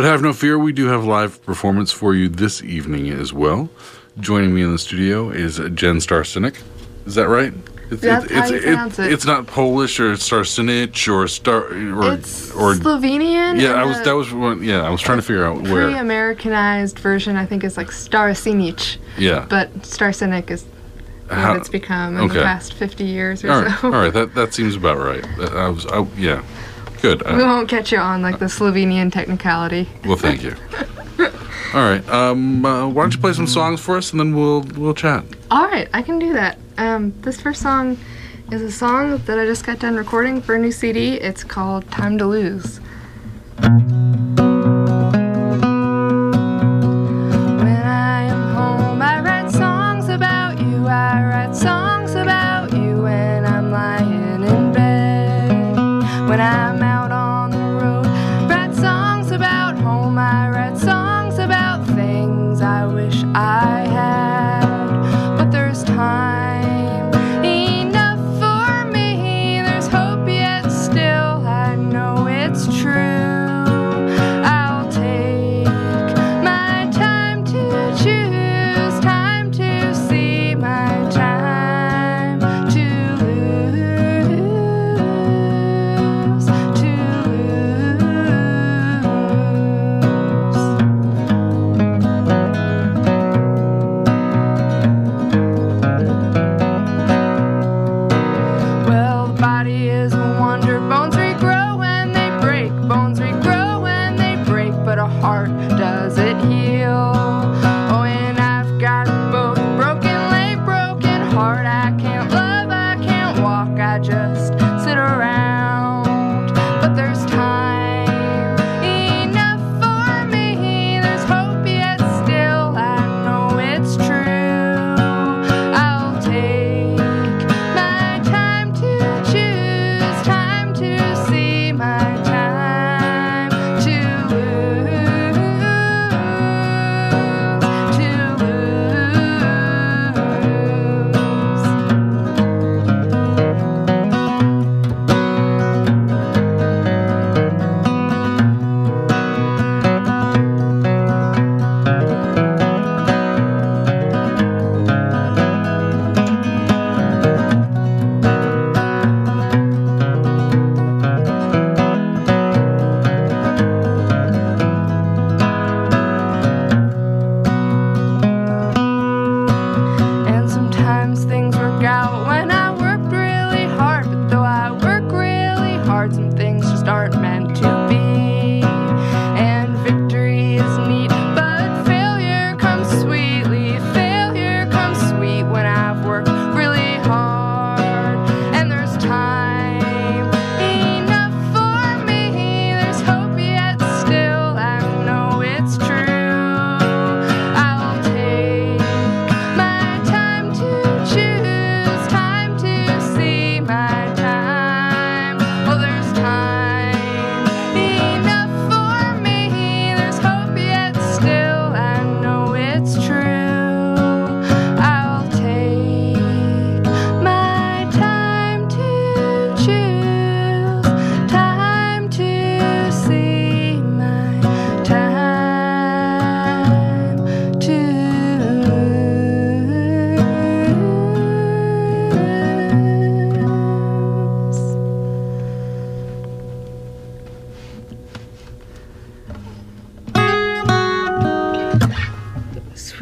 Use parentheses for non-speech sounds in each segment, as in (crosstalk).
But have no fear, we do have live performance for you this evening as well. Joining me in the studio is Jen Starsinic. Is that right? It's, That's how you pronounce it, It's not Polish or Starsinic or Star or it's or Slovenian. Yeah, I was that was one. Yeah, I was trying to figure out where. The Americanized version, I think, is like Starsinic. Yeah. But Starsinic is what it's become in okay. the past 50 years or all right, so. All right, that that seems about right. I was, I, yeah, good. We won't catch you on like the Slovenian technicality. Well, thank you. (laughs) all right, um, uh, why don't you play some songs for us, and then we'll we'll chat. All right, I can do that. Um, this first song is a song that I just got done recording for a new CD. It's called "Time to Lose."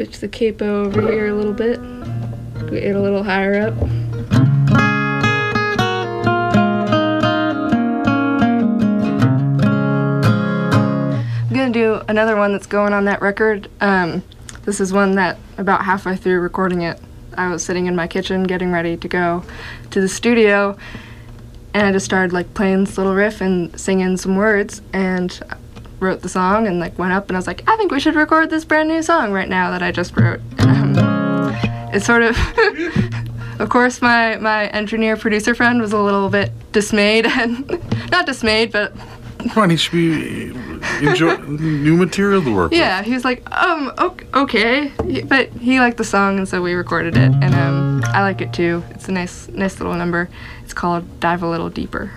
Capo over here a little bit. Get it a little higher up. I'm gonna do another one that's going on that record. Um, this is one that about halfway through recording it, I was sitting in my kitchen getting ready to go to the studio, and I just started like playing this little riff and singing some words, and wrote the song and like went up and I was like, I think we should record this brand new song right now that I just wrote. And, um, it's sort of, (laughs) of course, my my engineer producer friend was a little bit dismayed (laughs) and not dismayed, but. He should be enjoy new material to work. Yeah, with. he was like, um, okay, but he liked the song and so we recorded it, and um, I like it too. It's a nice, nice little number. It's called "Dive a Little Deeper."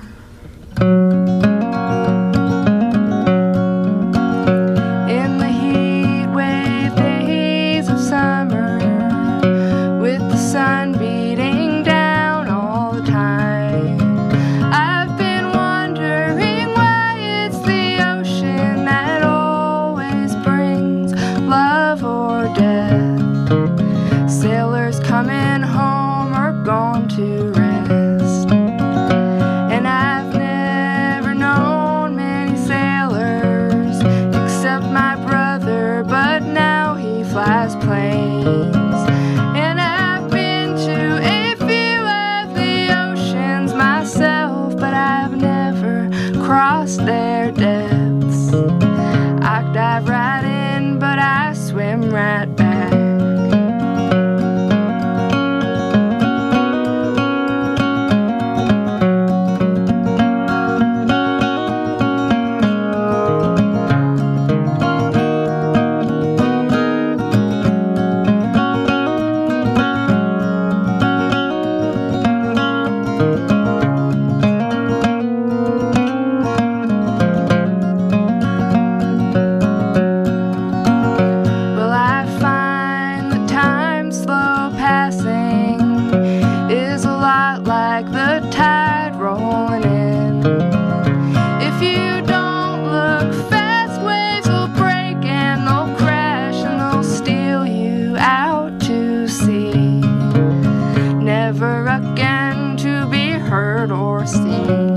Again to be heard or seen.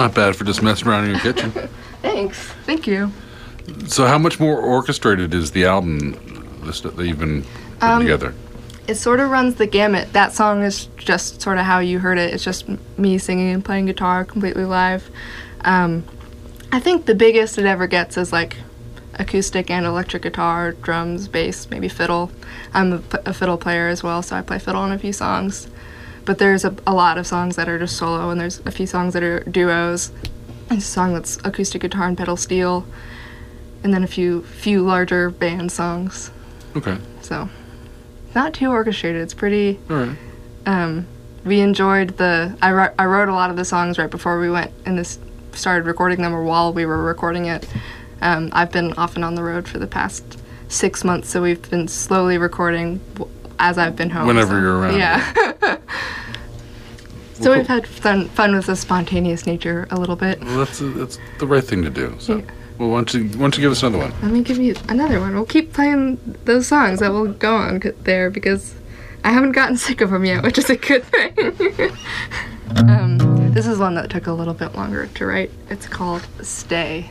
Not bad for just messing around in your kitchen. (laughs) Thanks. Thank you. So, how much more orchestrated is the album this, that you've been putting Um, together? It sort of runs the gamut. That song is just sort of how you heard it. It's just me singing and playing guitar completely live. Um, I think the biggest it ever gets is like acoustic and electric guitar, drums, bass, maybe fiddle. I'm a, p- a fiddle player as well, so I play fiddle on a few songs. But there's a, a lot of songs that are just solo, and there's a few songs that are duos. There's a song that's acoustic guitar and pedal steel, and then a few few larger band songs. Okay. So, not too orchestrated. It's pretty. All right. Um, we enjoyed the. I, wrote I wrote a lot of the songs right before we went and this started recording them, or while we were recording it. Um, I've been off and on the road for the past six months, so we've been slowly recording w- as I've been home. Whenever so- you're around. Yeah. (laughs) so we've had fun, fun with the spontaneous nature a little bit. Well, that's that's the right thing to do. So, Yeah. well, why don't you why don't you give us another one? Let me give you another one. We'll keep playing those songs that will go on c- there because I haven't gotten sick of them yet, which is a good thing. (laughs) um, this is one that took a little bit longer to write. It's called Stay.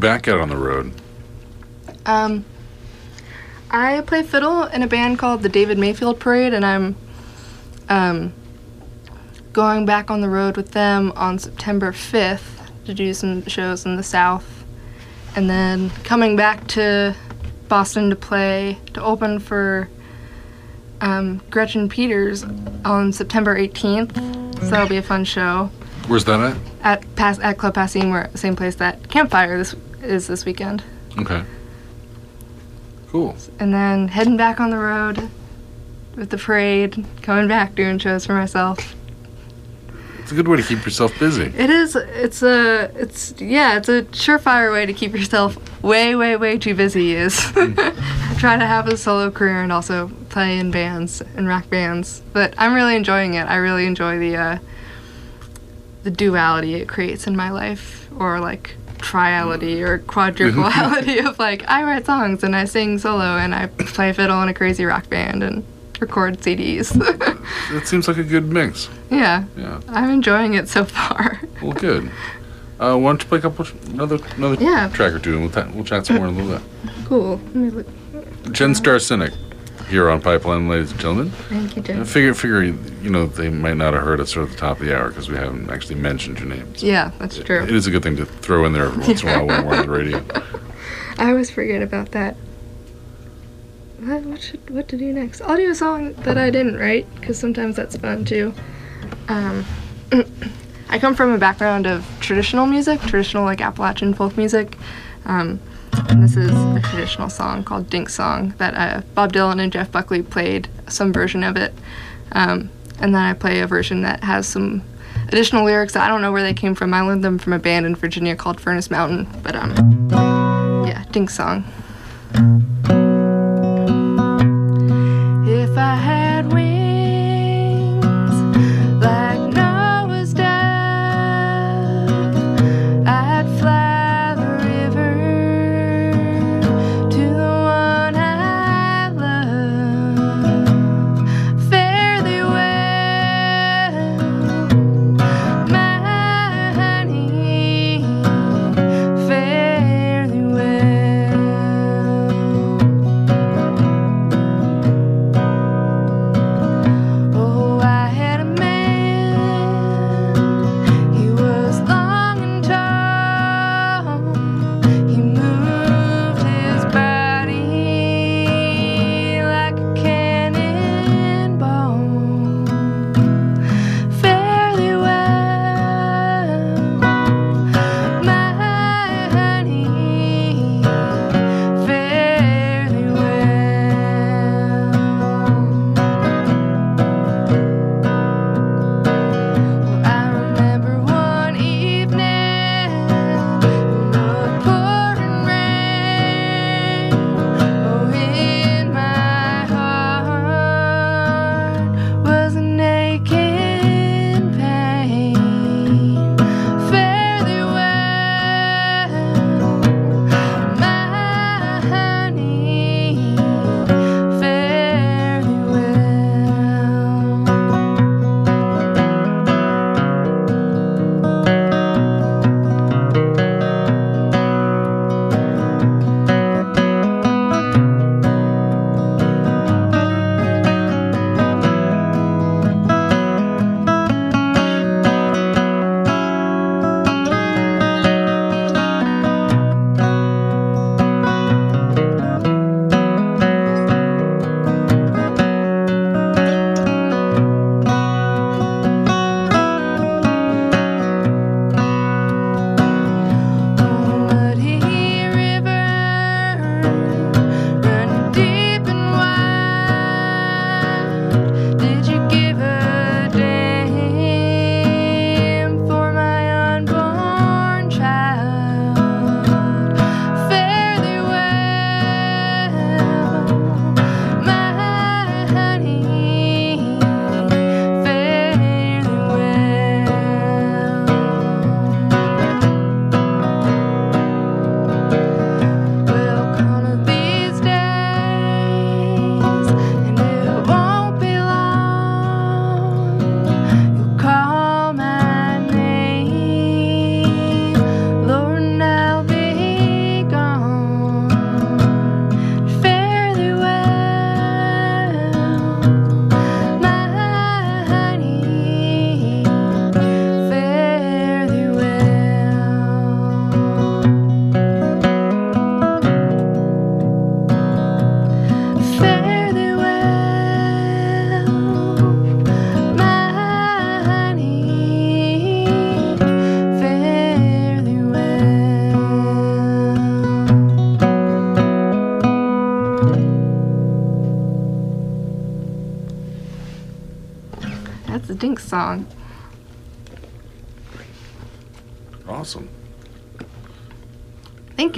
Back out on the road? Um, I play fiddle in a band called the David Mayfield Parade, and I'm um, going back on the road with them on September 5th to do some shows in the South, and then coming back to Boston to play to open for um, Gretchen Peters on September 18th. So that'll be a fun show Where's that at? at Pas- at Club the same place that Campfire this is this weekend. Okay. Cool. and then heading back on the road with the parade, coming back doing shows for myself. It's a good way to keep yourself busy. It is. It's a. It's yeah. It's a surefire way to keep yourself way, way, way too busy. Is (laughs) try to have a solo career and also play in bands and rock bands. But I'm really enjoying it. I really enjoy the uh, the duality it creates in my life, or like triality or quadrupleality of like I write songs and I sing solo and I play fiddle in a crazy rock band and record CDs. That (laughs) seems like a good mix. yeah, Yeah. I'm enjoying it so far. Well, good. Uh, why don't you play a couple, another another Yeah. track or two, and we'll, ta- we'll chat some more in a little bit. Cool. Let me look. Jen Starsinic here on Pipeline, ladies and gentlemen. Thank you, I Jen. figure, figure, you know, they might not have heard us at the top of the hour because we haven't actually mentioned your names. Yeah, that's It true. it is a good thing to throw in there every once in a while when we're on the radio. (laughs) I always forget about that. What, what should what to do next? I'll do a song that I didn't write because sometimes that's fun too. Um, (clears throat) I come from a background of traditional music, traditional like Appalachian folk music, um, and this is a traditional song called "Dink Song" that uh, Bob Dylan and Jeff Buckley played some version of it, um, and then I play a version that has some additional lyrics I don't know where they came from. I learned them from a band in Virginia called Furnace Mountain, but um, yeah, Dink Song.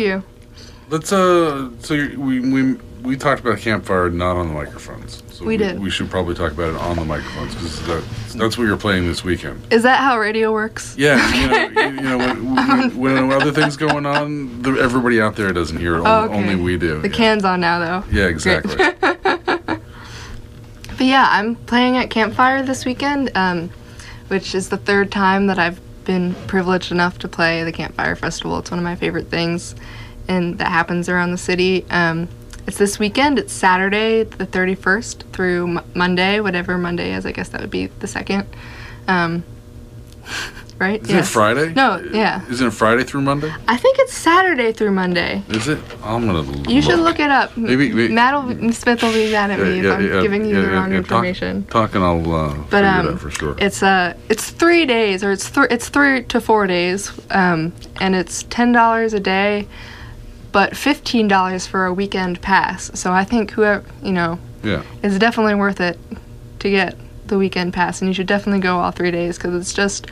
You. Let's uh. So we we we talked about campfire not on the microphones. So We did. We should probably talk about it on the microphones because that, that's what you're playing this weekend. Is that how radio works? Yeah, you (laughs) know, you, you know when, when, when other things going on, the, everybody out there doesn't hear it. Only, Oh, okay. only we do. The yeah. can's on now, though. Yeah, exactly. (laughs) But yeah, I'm playing at Campfire this weekend, um, which is the third time that I've been privileged enough to play the Campfire Festival. It's one of my favorite things, and that happens around the city. Um, it's this weekend. It's Saturday, the 31st, through Monday, whatever Monday is. I guess that would be the second. Um, (laughs) right? Isn't it Friday? No, yeah. Isn't it Friday through Monday? I think it's Saturday through Monday. Is it? I'm gonna. You should look it up. Maybe- maybe- Matt will, Smith will be mad at me if I'm giving you the wrong information. Talk, talk and I'll uh, but um, it out for sure. it's uh, it's three days, or it's three, it's three to four days, um, and it's ten dollars a day, but fifteen dollars for a weekend pass. So I think whoever you know, yeah. it's definitely worth it to get the weekend pass, and you should definitely go all three days because it's just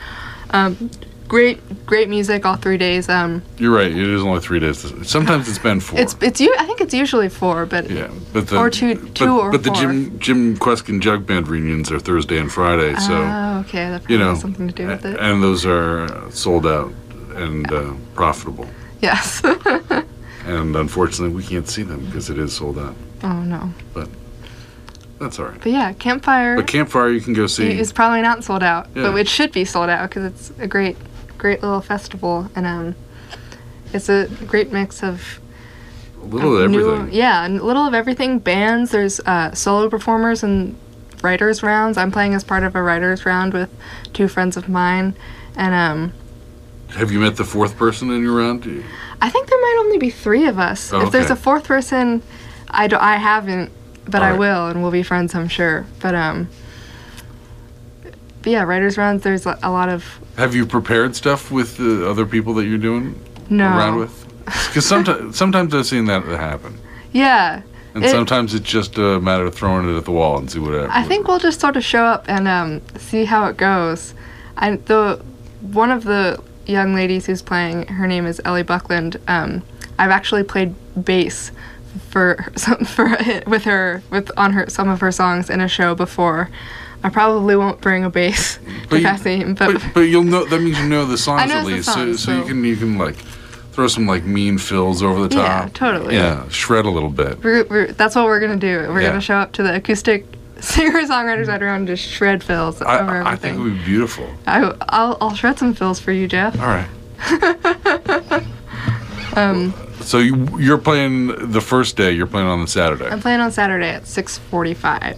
um, great, great music all three days. Um, You're right. It is only three days. Sometimes it's been four. it's it's you. I think it's usually four, but yeah, but the or two- but, or but the. Jim Jim Kweskin Jug Band reunions are Thursday and Friday, so oh, okay, that probably you know, has something to do with it. and those are sold out and uh, profitable. yes. (laughs) And unfortunately, we can't see them because it is sold out. oh no. That's all right. But yeah, Campfire But campfire, you can go see. It's probably not sold out, Yeah. but it should be sold out because it's a great, great little festival, and um, it's a great mix of a little of of new- everything. yeah, a little of everything. Bands, there's uh, solo performers and writers rounds. I'm playing as part of a writers round with two friends of mine, and um, Have you met the fourth person in your round? I think there might only be three of us. Oh, If there's a fourth person, I, do, I haven't, but I will, and we'll be friends, I'm sure. But um, but yeah, writers rounds. There's a lot of Have you prepared stuff with the other people that you're doing no. around with? (laughs) Because sometimes, sometimes I've seen that happen, Yeah, and It- sometimes it's just a matter of throwing it at the wall and see what happens. I think we'll just sort of show up and um, see how it goes. I the one of the young ladies who's playing, her name is Ellie Buckland. Um, I've actually played bass for (laughs) some for with her with on her some of her songs in a show before. I probably won't bring a bass (laughs) But to but, but but you'll know that means you know the songs know at least, so, songs, so you can you can like throw some like mean fills over the top. Yeah, totally. Yeah, shred a little bit. we're, we're, that's what we're gonna do. We're Yeah. gonna show up to the acoustic (laughs) singer songwriters night around and just shred fills I, over I think it would be beautiful. I, I'll I'll shred some fills for you, Jeff. All right. Um, So you, you're playing the first day. You're playing on the Saturday. I'm playing on Saturday at 6:45.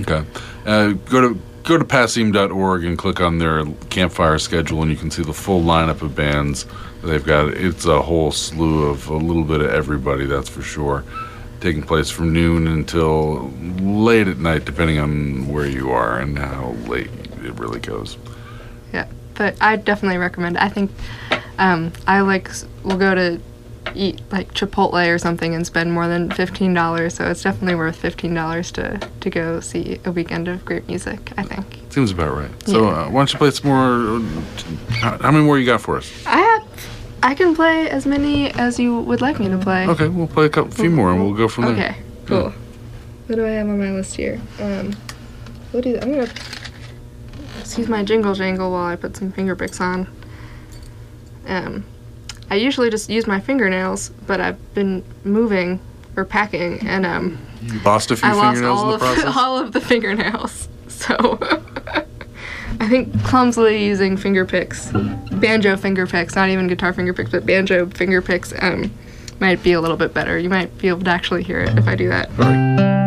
Okay. Uh, go to go to passim.org and click on their campfire schedule, and you can see the full lineup of bands they've got. It's a whole slew of a little bit of everybody, that's for sure. Taking place from noon until late at night, depending on where you are and how late it really goes. Yeah, but I definitely recommend. it. I think um, I like will go to eat like Chipotle or something and spend more than fifteen dollars. So it's definitely worth fifteen dollars to to go see a weekend of great music. I think. Seems about right. So Yeah. uh, why don't you play some more? How, how many more you got for us? I have. I can play as many as you would like me to play. Okay, we'll play a couple, few more, and we'll go from there. Okay. Cool. What do I have on my list here? Um, what do I'm gonna excuse my jingle jangle while I put some finger picks on. Um, I usually just use my fingernails, but I've been moving or packing, and um, You lost a few I lost fingernails in all of (laughs) all of the fingernails. So (laughs) I think clumsily using finger picks, banjo finger picks, not even guitar finger picks, but banjo finger picks, um, might be a little bit better. You might be able to actually hear it if I do that.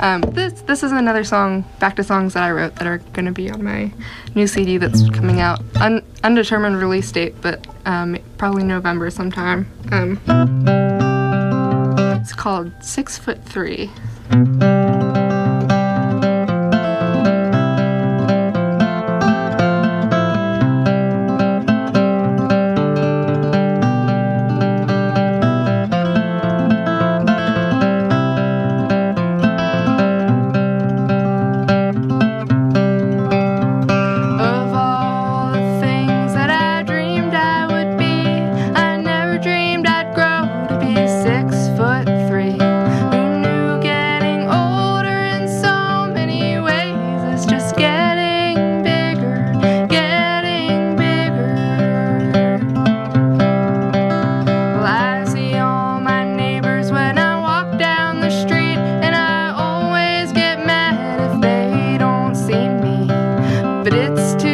Um, this this is another song, back to songs that I wrote that are going to be on my new CD that's coming out. Un- undetermined release date, but um, probably November sometime. Um, it's called Six Foot Three. but it's too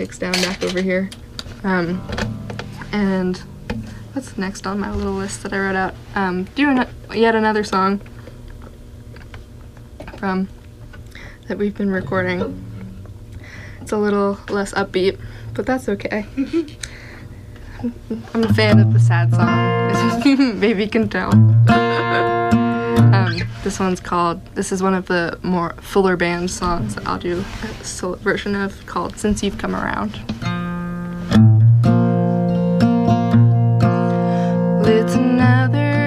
picks down back over here. Um, and what's next on my little list that I wrote out? Um, do an- yet another song from that we've been recording. It's a little less upbeat, but that's okay. (laughs) I'm a fan of the sad song, (laughs) as maybe you can tell. This one's called, this is one of the more fuller band songs that I'll do a version of called Since You've Come Around. It's another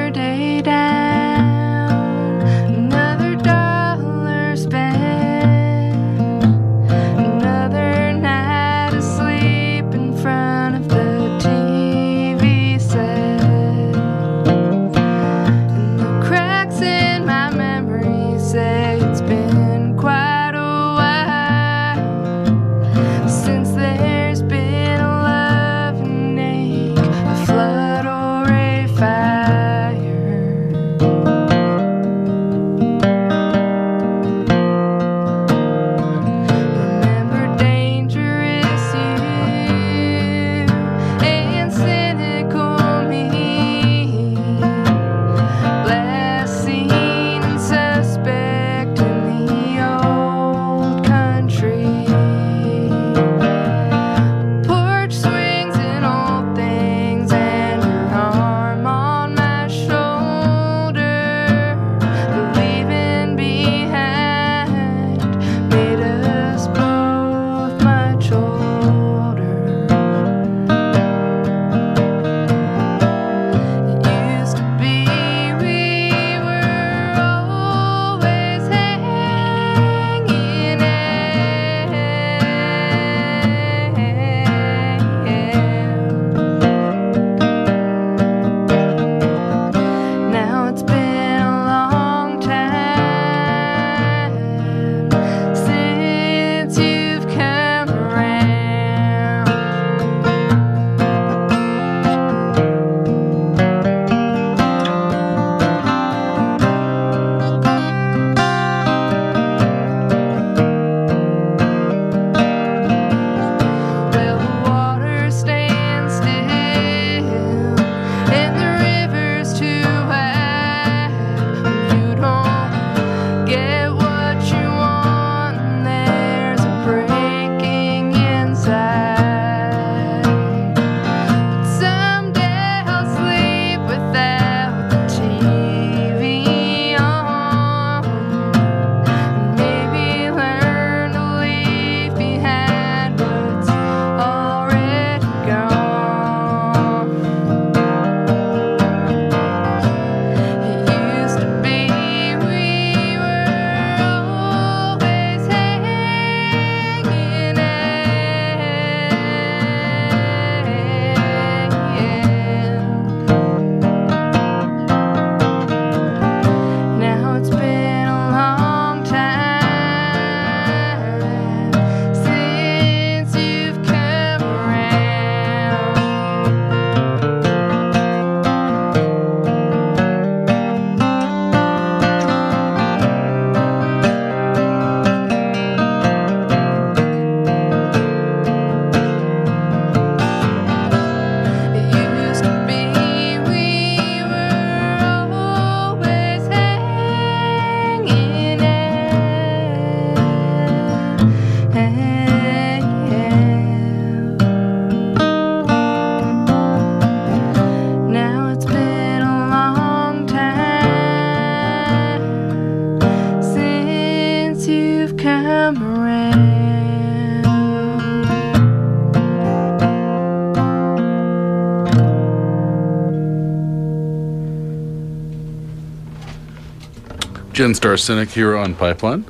Jen Starsinic here on Pipeline.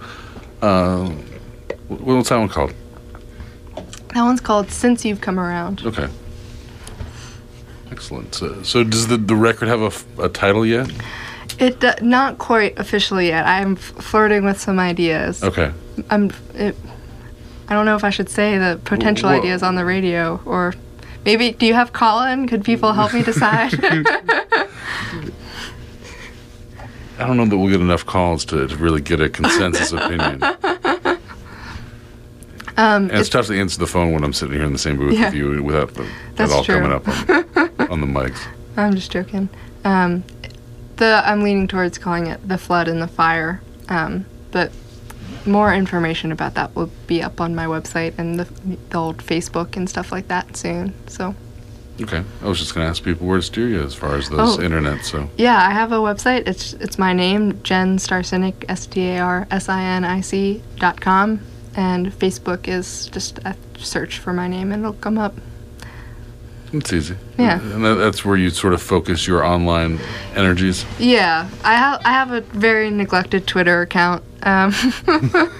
Uh, wh- what's that one called? That one's called Since You've Come Around. Okay. Excellent. So, so does the, the record have a, f- a title yet? It d- not quite officially yet. I'm f- flirting with some ideas. Okay. I'm. It, I don't know if I should say the potential Well- ideas on the radio or maybe. Do you have Colin? Could people help me decide? (laughs) (laughs) I don't know that we'll get enough calls to, to really get a consensus (laughs) opinion. Um, And it's, tough to answer the phone when I'm sitting here in the same booth Yeah. with you without the, That's all true. coming up on, (laughs) on the mics. I'm just joking. Um, the I'm leaning towards calling it the flood and the fire. Um, but more information about that will be up on my website and the, the old Facebook and stuff like that soon. So Okay. I was just going to ask people where to steer you as far as those Oh. internet. So yeah, I have a website. It's it's my name, Jen Starsinic, S T A R S I N I C dot com, and Facebook is just a search for my name and it'll come up. it's easy. Yeah. And that, that's where you sort of focus your online energies. Yeah, I have I have a very neglected Twitter account, um, (laughs)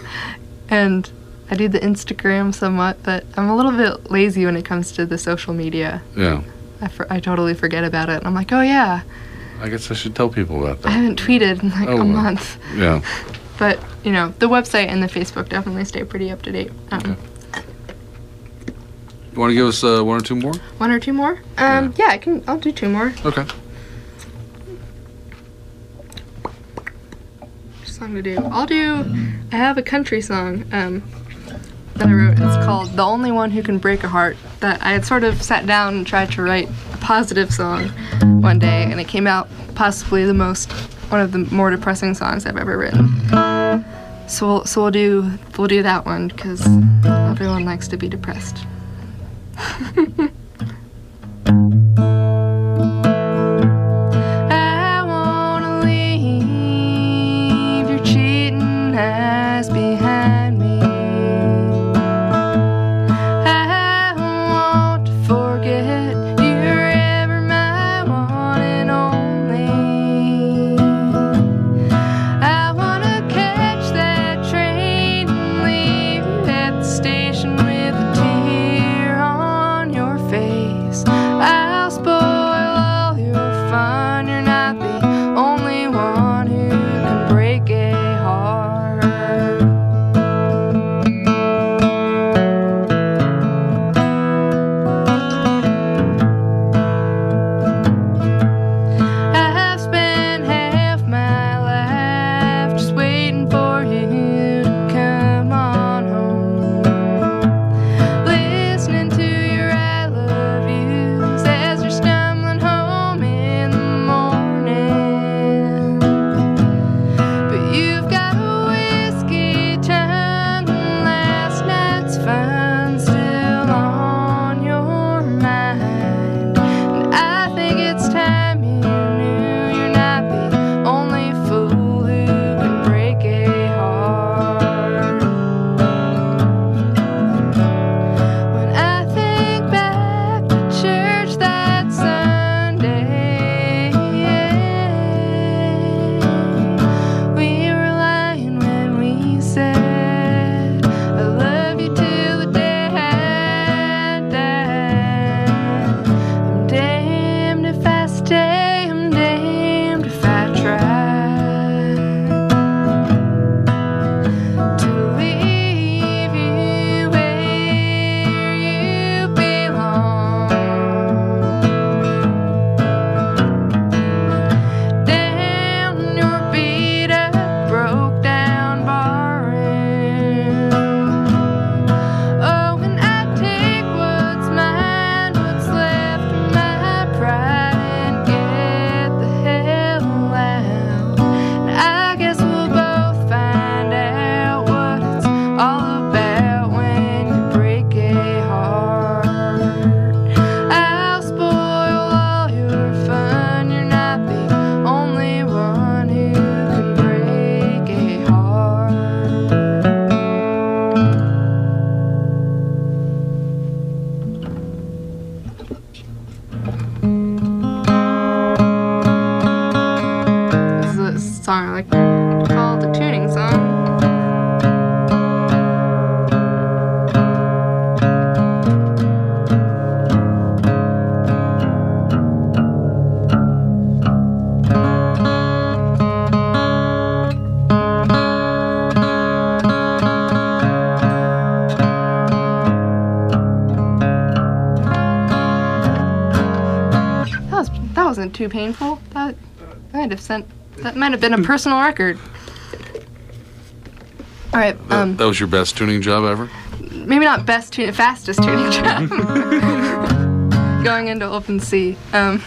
and I do the Instagram somewhat, but I'm a little bit lazy when it comes to the social media. Yeah. I, for, I totally forget about it. And I'm like, oh yeah, I guess I should tell people about that. I haven't tweeted in like Oh, a month. Yeah. (laughs) But you know, the website and the Facebook definitely stay pretty up to date. Um, Okay. You want to give us uh, one or two more? One or two more? Um, yeah. I can. I'll do two more. Okay. song to do. I'll do. I have a country song um, that I wrote. It's called "The Only One Who Can Break a Heart." That I had sort of sat down and tried to write a positive song one day, and it came out possibly the most one of the more depressing songs I've ever written. So we'll, so we'll do we'll do that one because everyone likes to be depressed. (laughs) song like called the tuning song. That was that wasn't too painful. That I might have sent that might have been a personal record. All right. That, um, that was your best tuning job ever? Maybe not best tuning, fastest tuning job. (laughs) Going into open C. Um,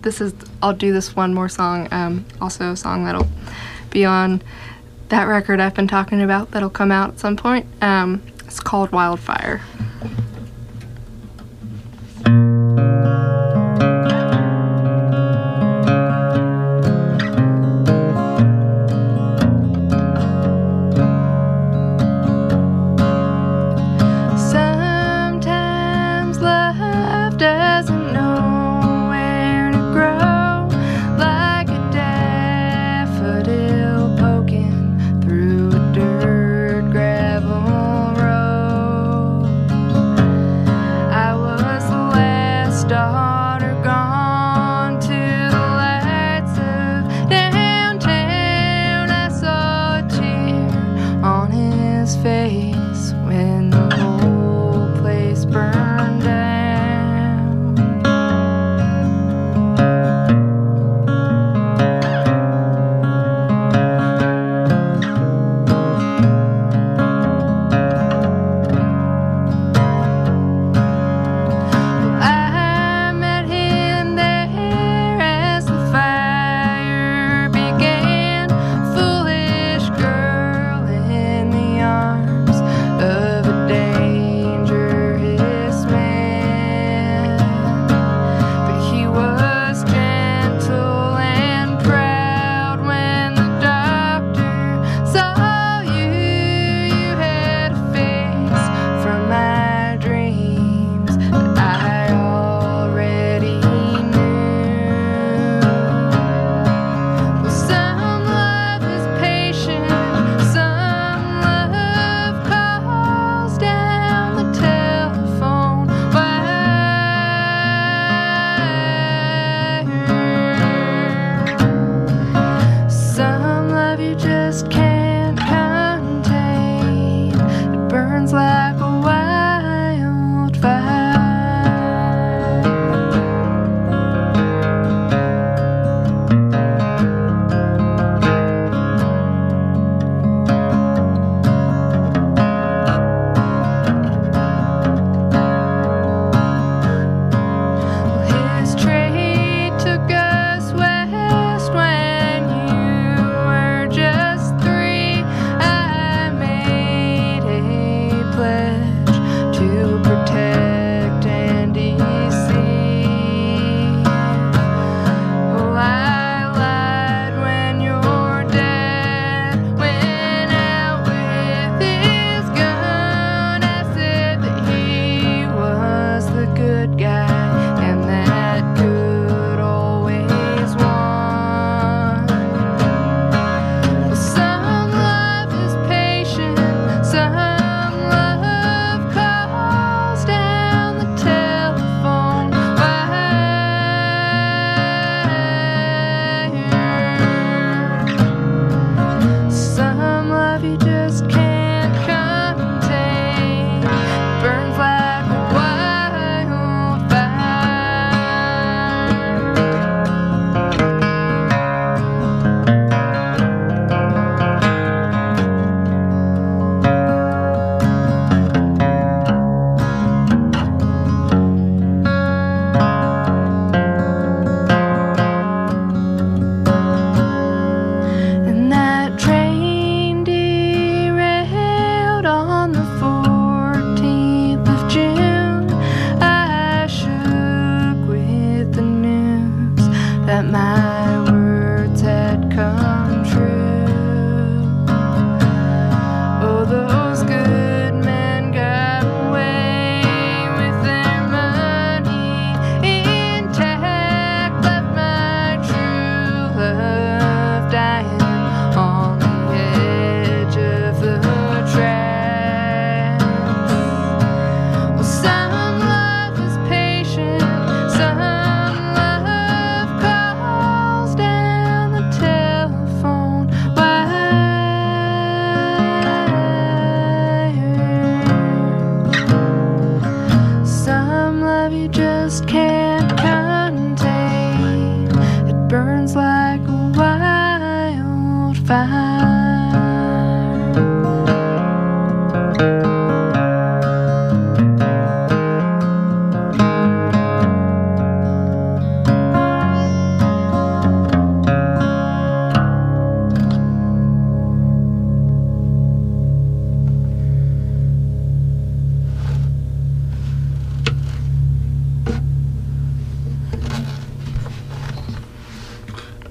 this is. I'll do this one more song. Um, also, a song that'll be on that record I've been talking about that'll come out at some point. Um, it's called Wildfire.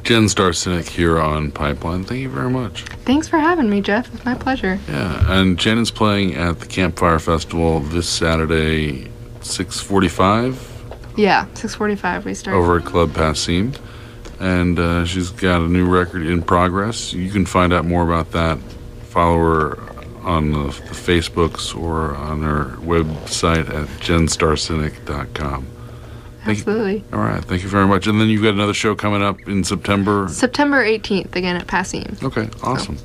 Jen Starsinic here on Pipeline. Thank you very much. Thanks for having me, Jeff. It's my pleasure. Yeah, and Jen is playing at the Campfire Festival this Saturday, 6:45 Yeah, 6:45 we start. over at Club Passim, and uh, she's got a new record in progress. You can find out more about that. Follow her on the, the Facebooks or on her website at jenstarsinic.com. Thank you. Absolutely. All right, thank you very much. And then you've got another show coming up in September. September 18th again at Passim. Okay, awesome.